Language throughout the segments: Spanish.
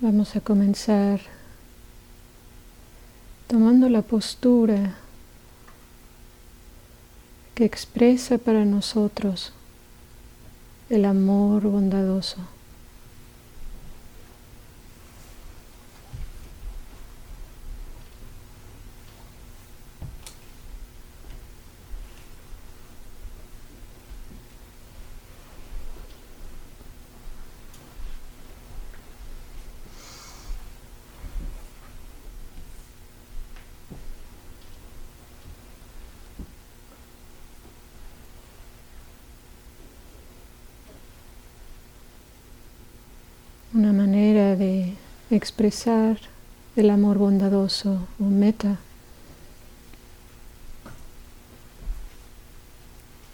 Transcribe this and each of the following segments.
Vamos a comenzar tomando la postura que expresa para nosotros el amor bondadoso. una manera de expresar el amor bondadoso o meta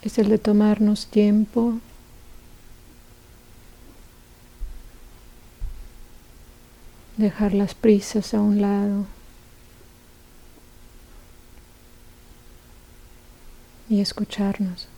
es el de tomarnos tiempo dejar las prisas a un lado y escucharnos.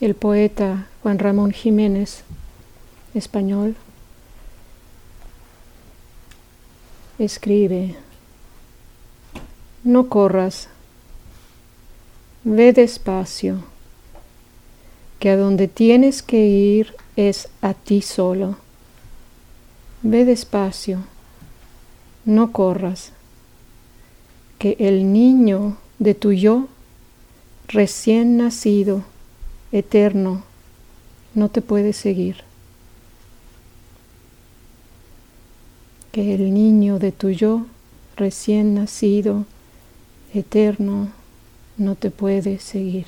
El poeta Juan Ramón Jiménez, español, escribe, no corras, ve despacio, que a donde tienes que ir es a ti solo. Ve despacio, no corras, que el niño de tu yo recién nacido eterno no te puede seguir. Que el niño de tu yo, recién nacido, eterno, no te puede seguir.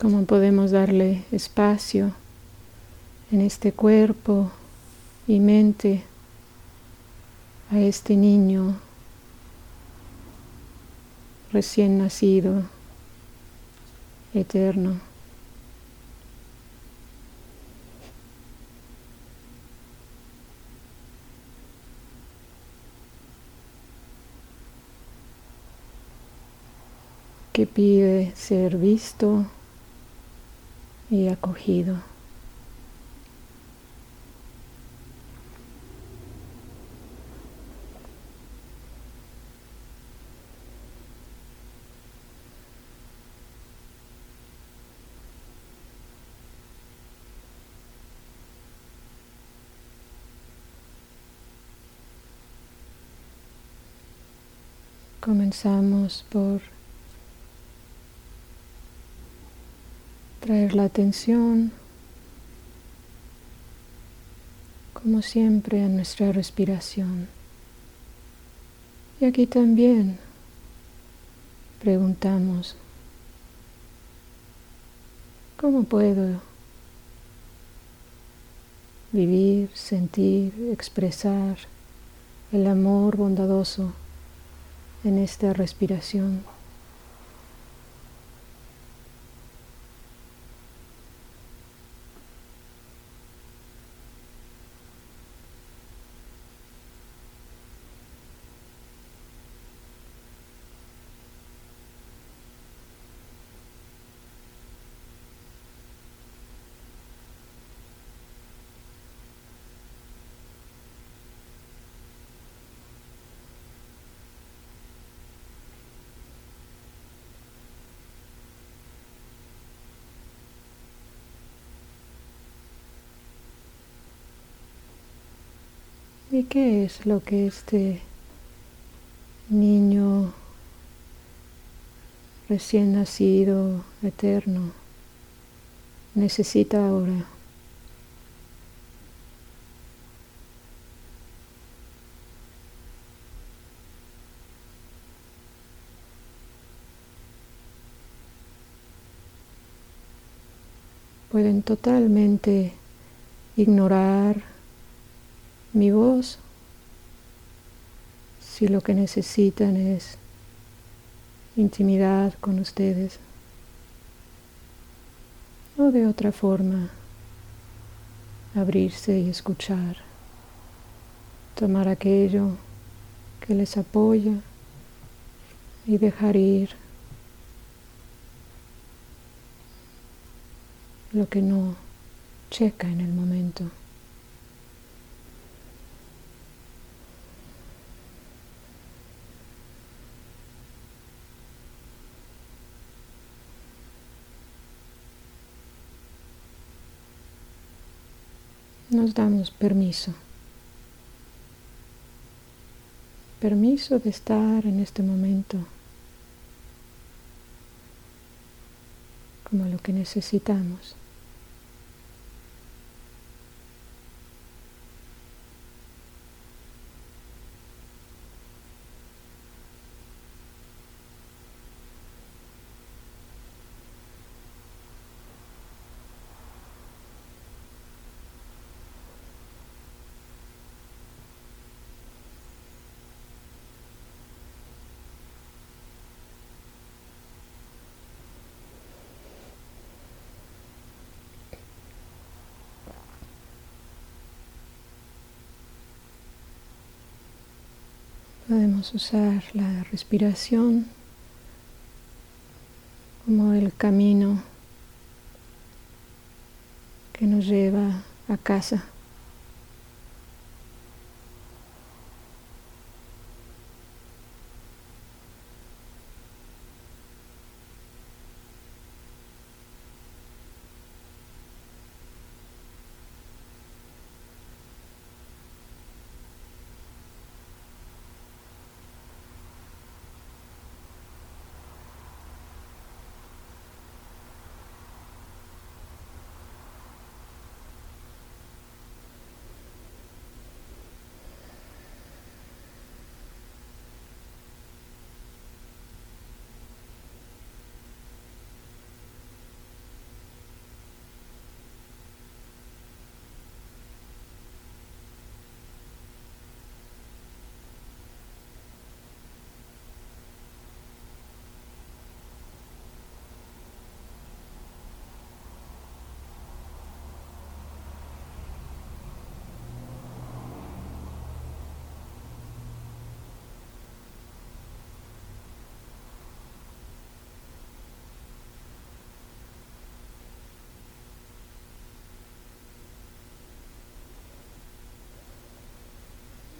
¿Cómo podemos darle espacio en este cuerpo y mente? A este niño recién nacido, eterno. que pide ser visto y acogido. Comenzamos por traer la atención, como siempre, a nuestra respiración. Y aquí también preguntamos, ¿cómo puedo vivir, sentir, expresar el amor bondadoso? En esta respiración. ¿Y qué es lo que este niño recién nacido, eterno, necesita ahora? Pueden totalmente ignorar mi voz si lo que necesitan es intimidad con ustedes o de otra forma abrirse y escuchar, tomar aquello que les apoya y dejar ir lo que no checa en el momento. Nos damos permiso. Permiso de estar en este momento como lo que necesitamos. Podemos usar la respiración como el camino que nos lleva a casa.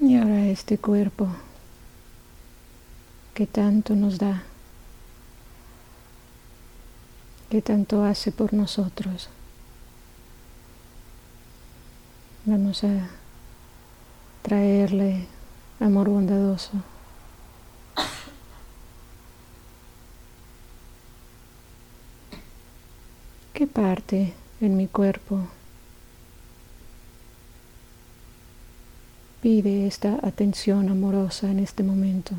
Y ahora este cuerpo que tanto nos da, que tanto hace por nosotros. Vamos a traerle amor bondadoso. ¿Qué parte en mi cuerpo pide esta atención amorosa en este momento.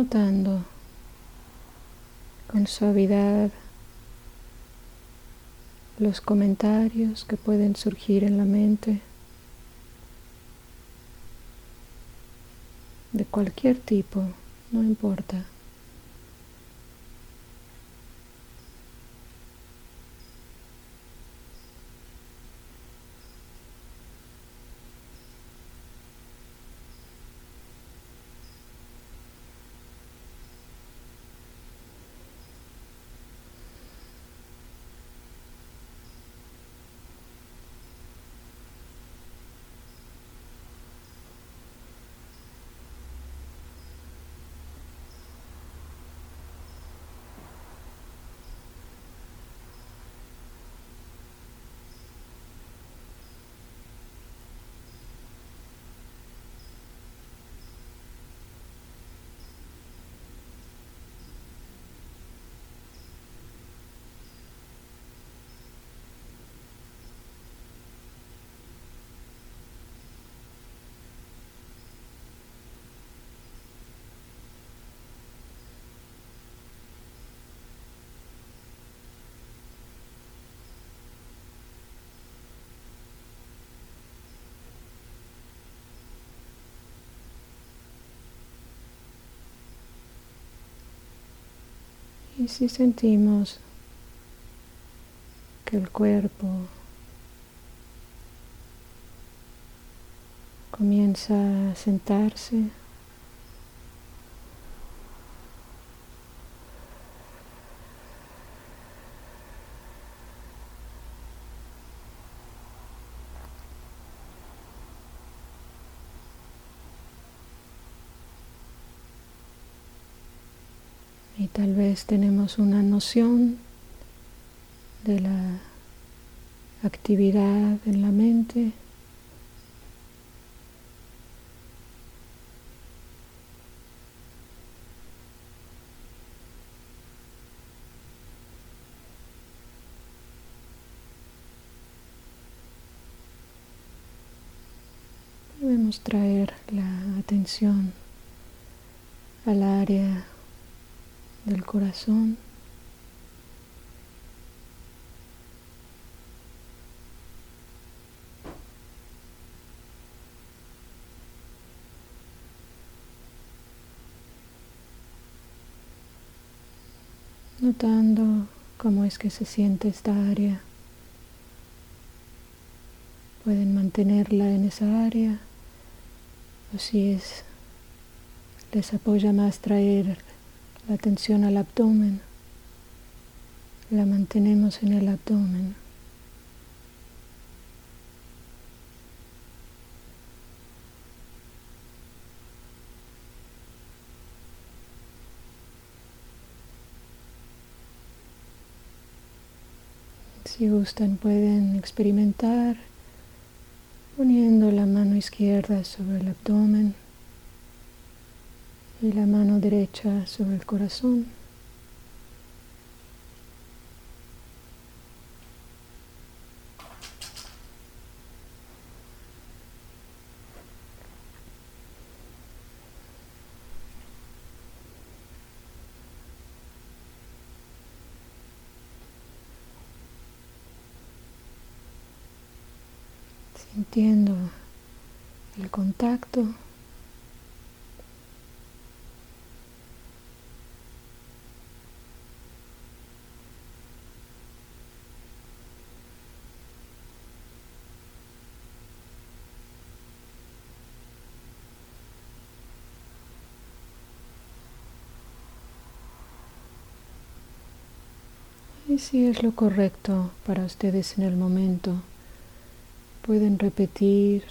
Notando con suavidad los comentarios que pueden surgir en la mente de cualquier tipo, no importa. Y si sentimos que el cuerpo comienza a sentarse, y tal vez tenemos una noción de la actividad en la mente. Podemos traer la atención al área del corazón. Notando cómo es que se siente esta área. Pueden mantenerla en esa área o si es les apoya más traer la atención al abdomen, la mantenemos en el abdomen. Si gustan pueden experimentar poniendo la mano izquierda sobre el abdomen y la mano derecha sobre el corazón. sintiendo el contacto Y si es lo correcto para ustedes en el momento, pueden repetir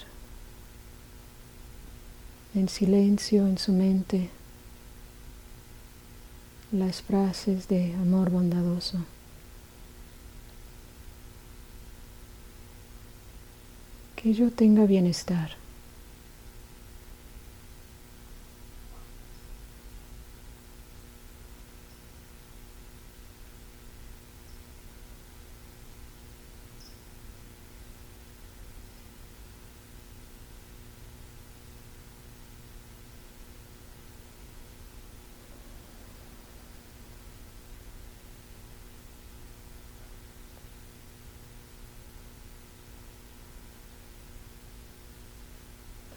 en silencio en su mente las frases de amor bondadoso. Que yo tenga bienestar.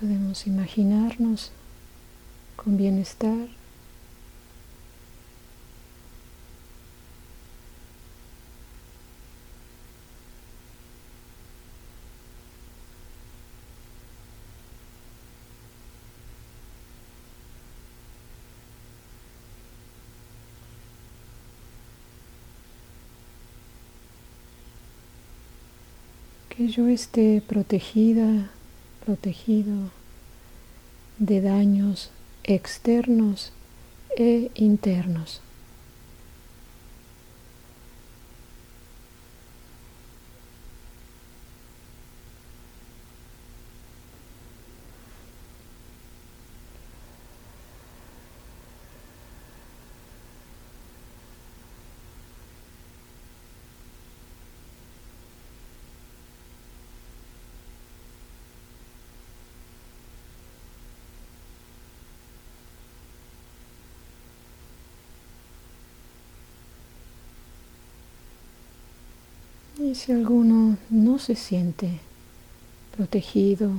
Podemos imaginarnos con bienestar. que yo esté protegida, protegido de daños externos e internos. Si alguno no se siente protegido,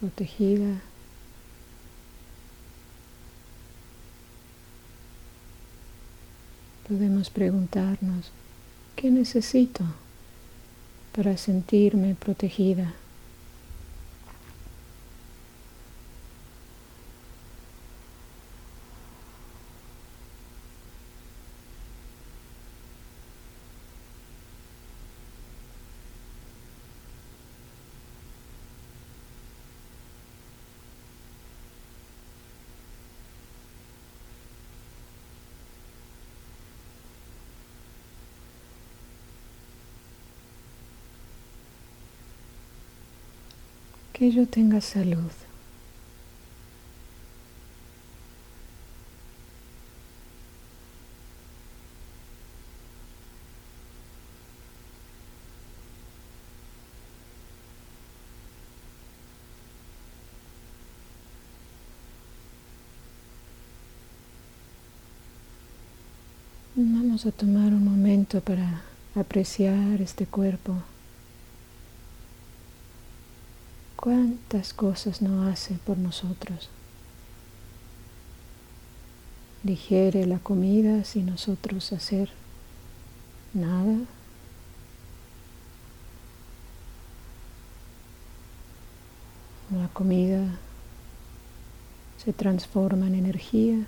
protegida, podemos preguntarnos, ¿qué necesito para sentirme protegida? Que yo tenga salud. Vamos a tomar un momento para apreciar este cuerpo. Cuántas cosas no hace por nosotros. Digiere la comida sin nosotros hacer nada. La comida se transforma en energía.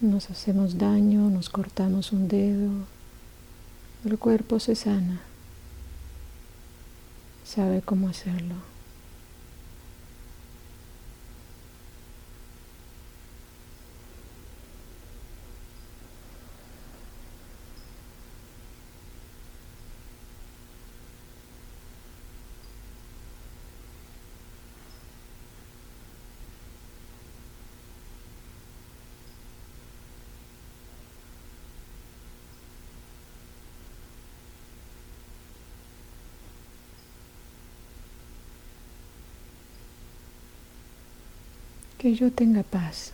Nos hacemos daño, nos cortamos un dedo, el cuerpo se sana, sabe cómo hacerlo. Que yo tenga paz.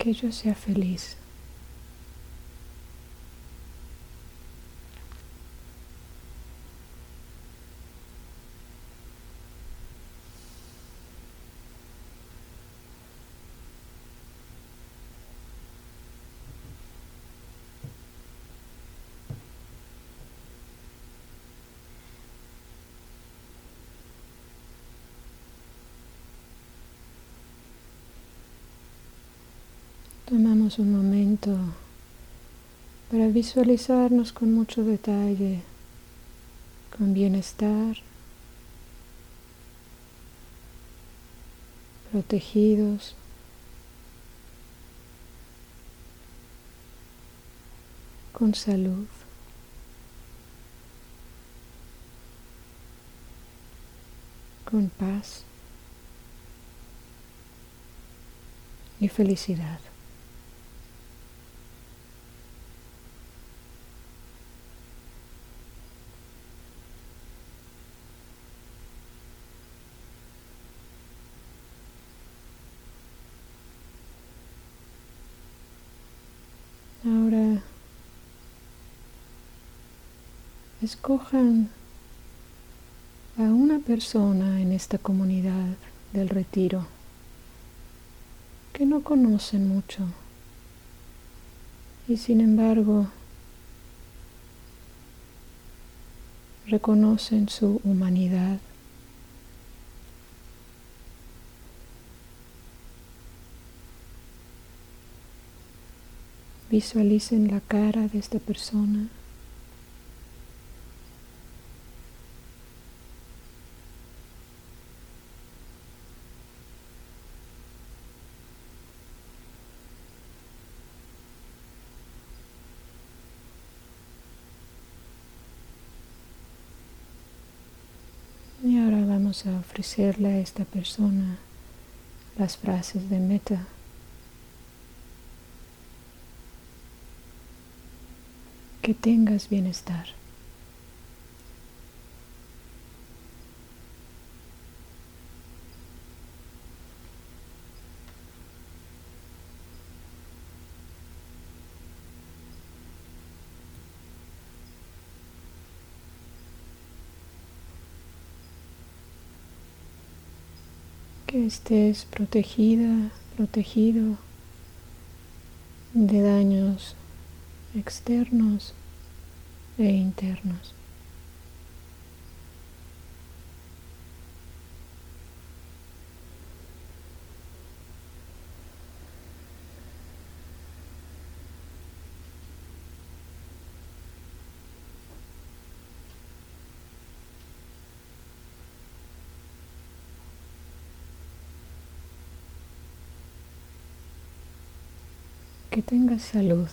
Que yo sea feliz. Un momento para visualizarnos con mucho detalle, con bienestar, protegidos, con salud. con paz y felicidad. Ahora escojan a una persona en esta comunidad del retiro que no conocen mucho y sin embargo reconocen su humanidad. Visualicen la cara de esta persona. Y ahora a ofrecerle a esta persona las frases de meta. Que tengas bienestar. Estés protegida, protegido de daños externos e internos. Que tengas salud.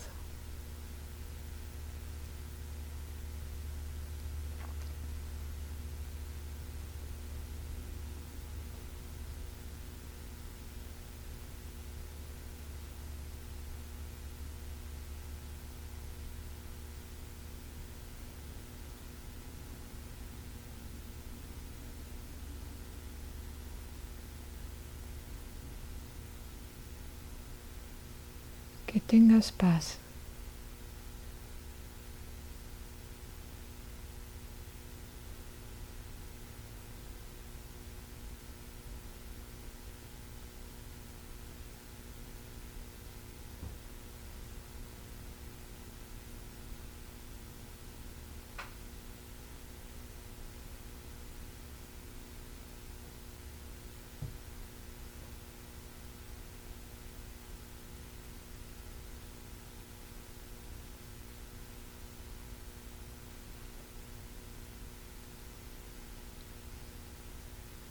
Que tengas paz.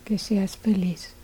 Que seas feliz.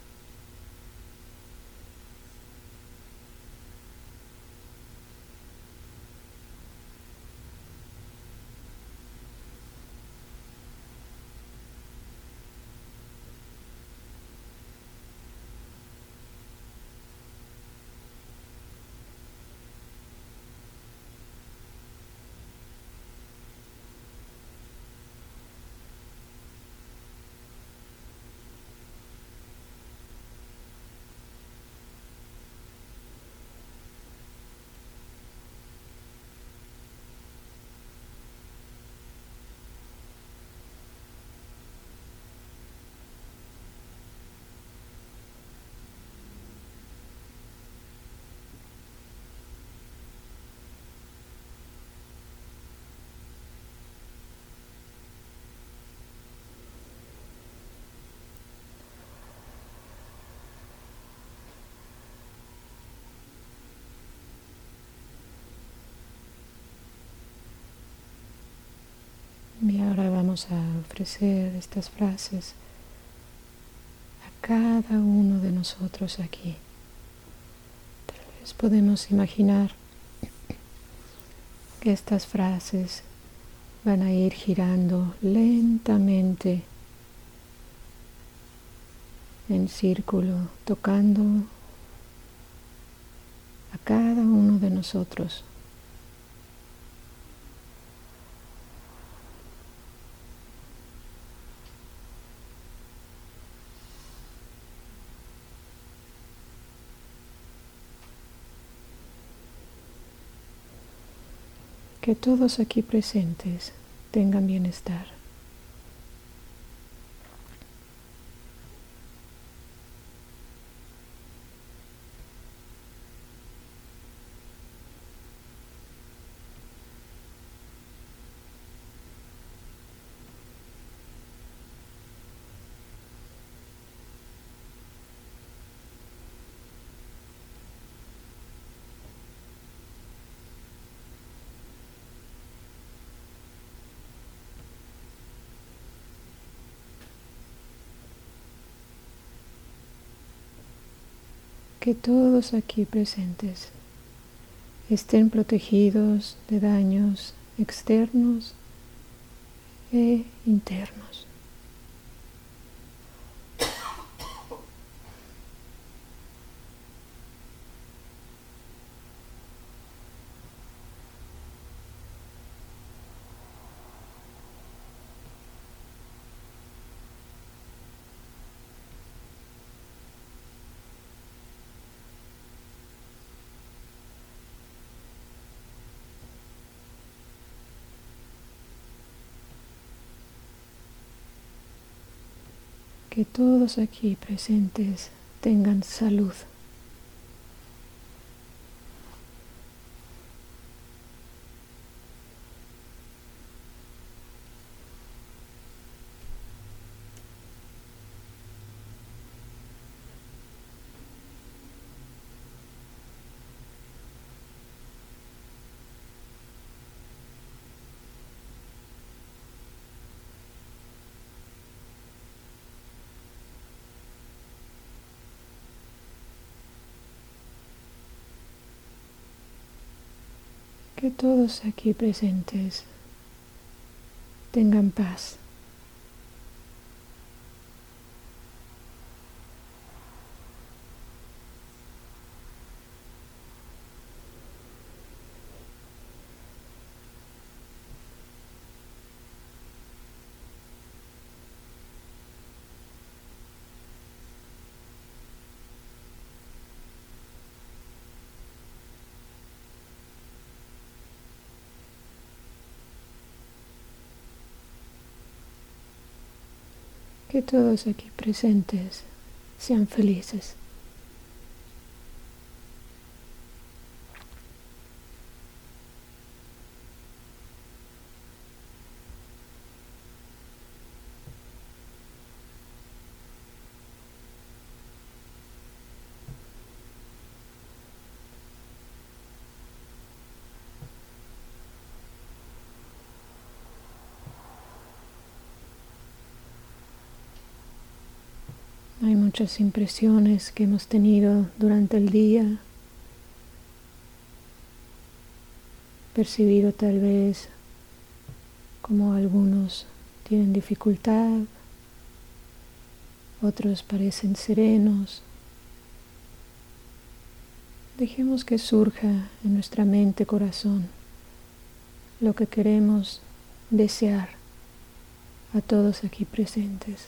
Y ahora a ofrecer estas frases a cada uno de nosotros aquí. Tal vez podemos imaginar que estas frases van a ir girando lentamente en círculo, tocando a cada uno de nosotros. Que todos aquí presentes tengan bienestar. Que todos aquí presentes estén protegidos de daños externos e internos. que todos aquí presentes tengan salud. Que todos aquí presentes tengan paz. Que todos aquí presentes sean felices. Hay muchas impresiones que hemos tenido durante el día, percibido tal vez como algunos tienen dificultad, otros parecen serenos. Dejemos que surja en nuestra mente, corazón, lo que queremos desear a todos aquí presentes.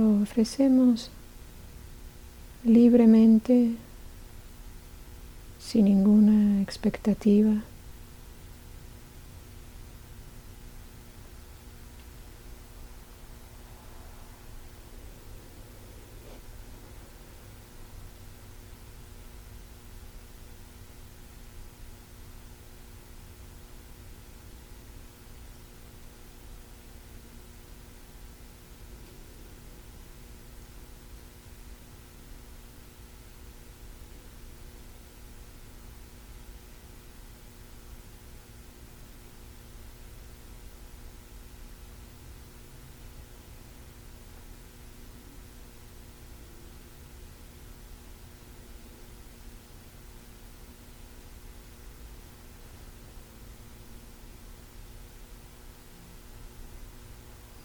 Ofrecemos libremente, sin ninguna expectativa.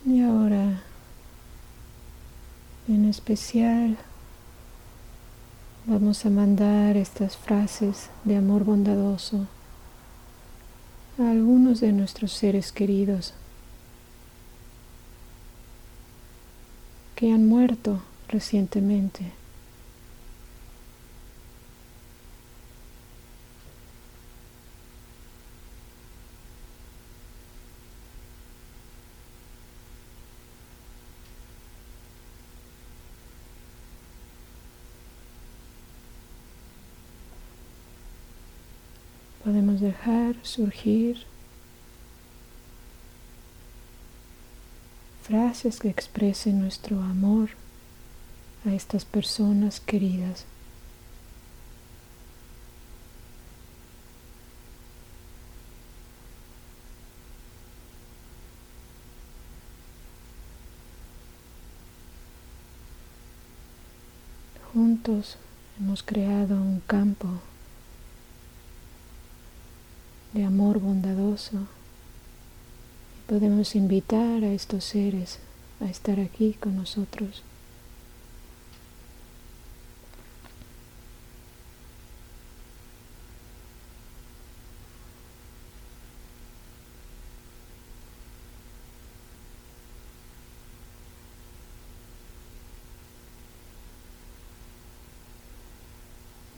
Y ahora, en especial, vamos a mandar estas frases de amor bondadoso a algunos de nuestros seres queridos que han muerto recientemente. Dejar surgir frases que expresen nuestro amor a estas personas queridas. Juntos hemos creado un campo de amor bondadoso. Y podemos invitar a estos seres a estar aquí con nosotros.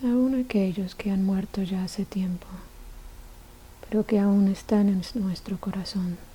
aún aquellos que han muerto ya hace tiempo pero que aún están en nuestro corazón.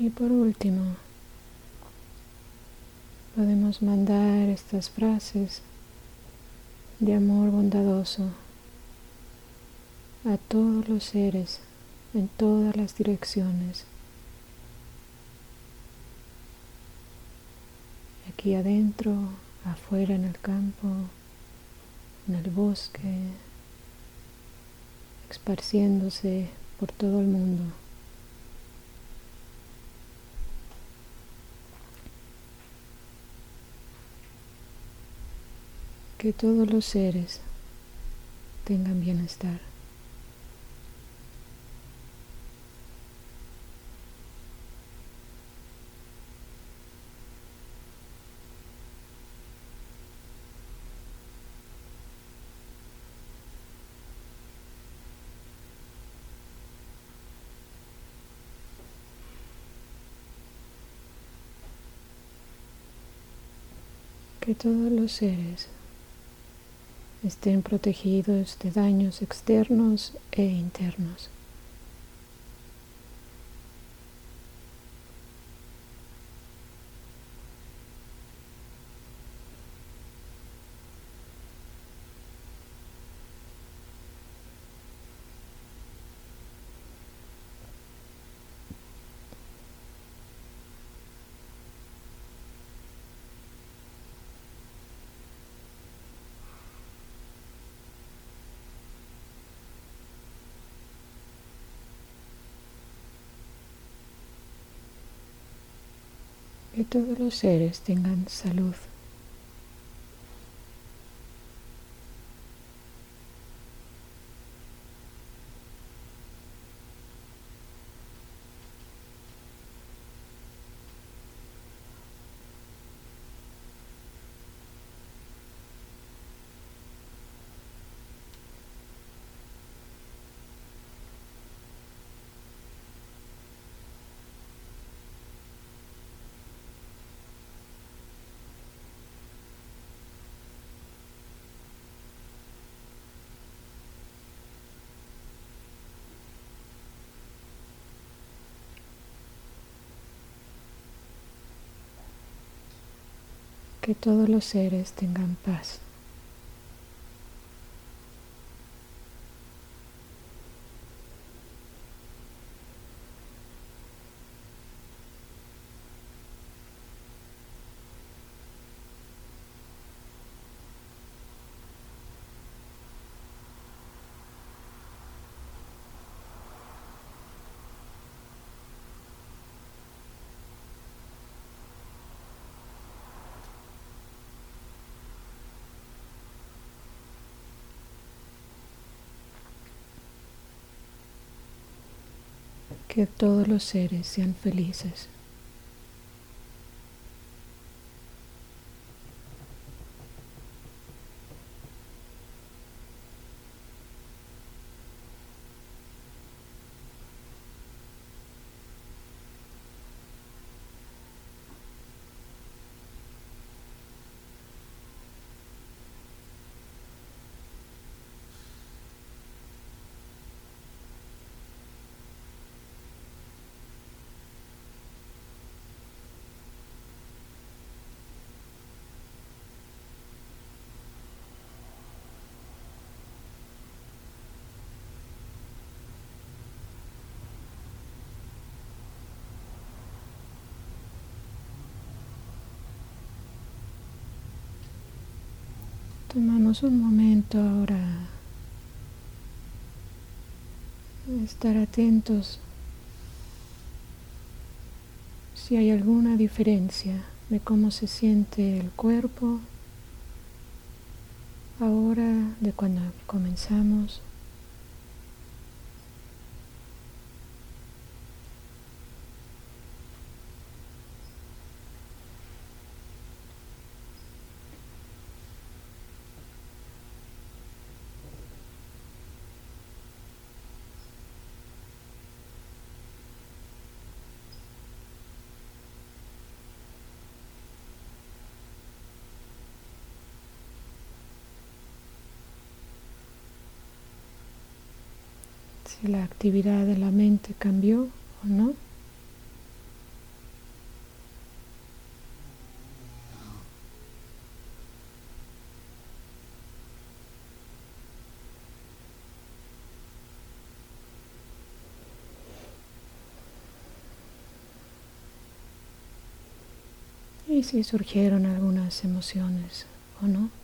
Y por último, podemos mandar estas frases de amor bondadoso a todos los seres en todas las direcciones. Aquí adentro, afuera en el campo, en el bosque, esparciéndose por todo el mundo. Que todos los seres tengan bienestar. que todos los seres estén protegidos de daños externos e internos. Todos los seres tengan salud. Que todos los seres tengan paz. Que todos los seres sean felices. Tomamos un momento ahora estar atentos si hay alguna diferencia de cómo se siente el cuerpo ahora de cuando comenzamos. la actividad de la mente cambió o no. y si surgieron algunas emociones o no.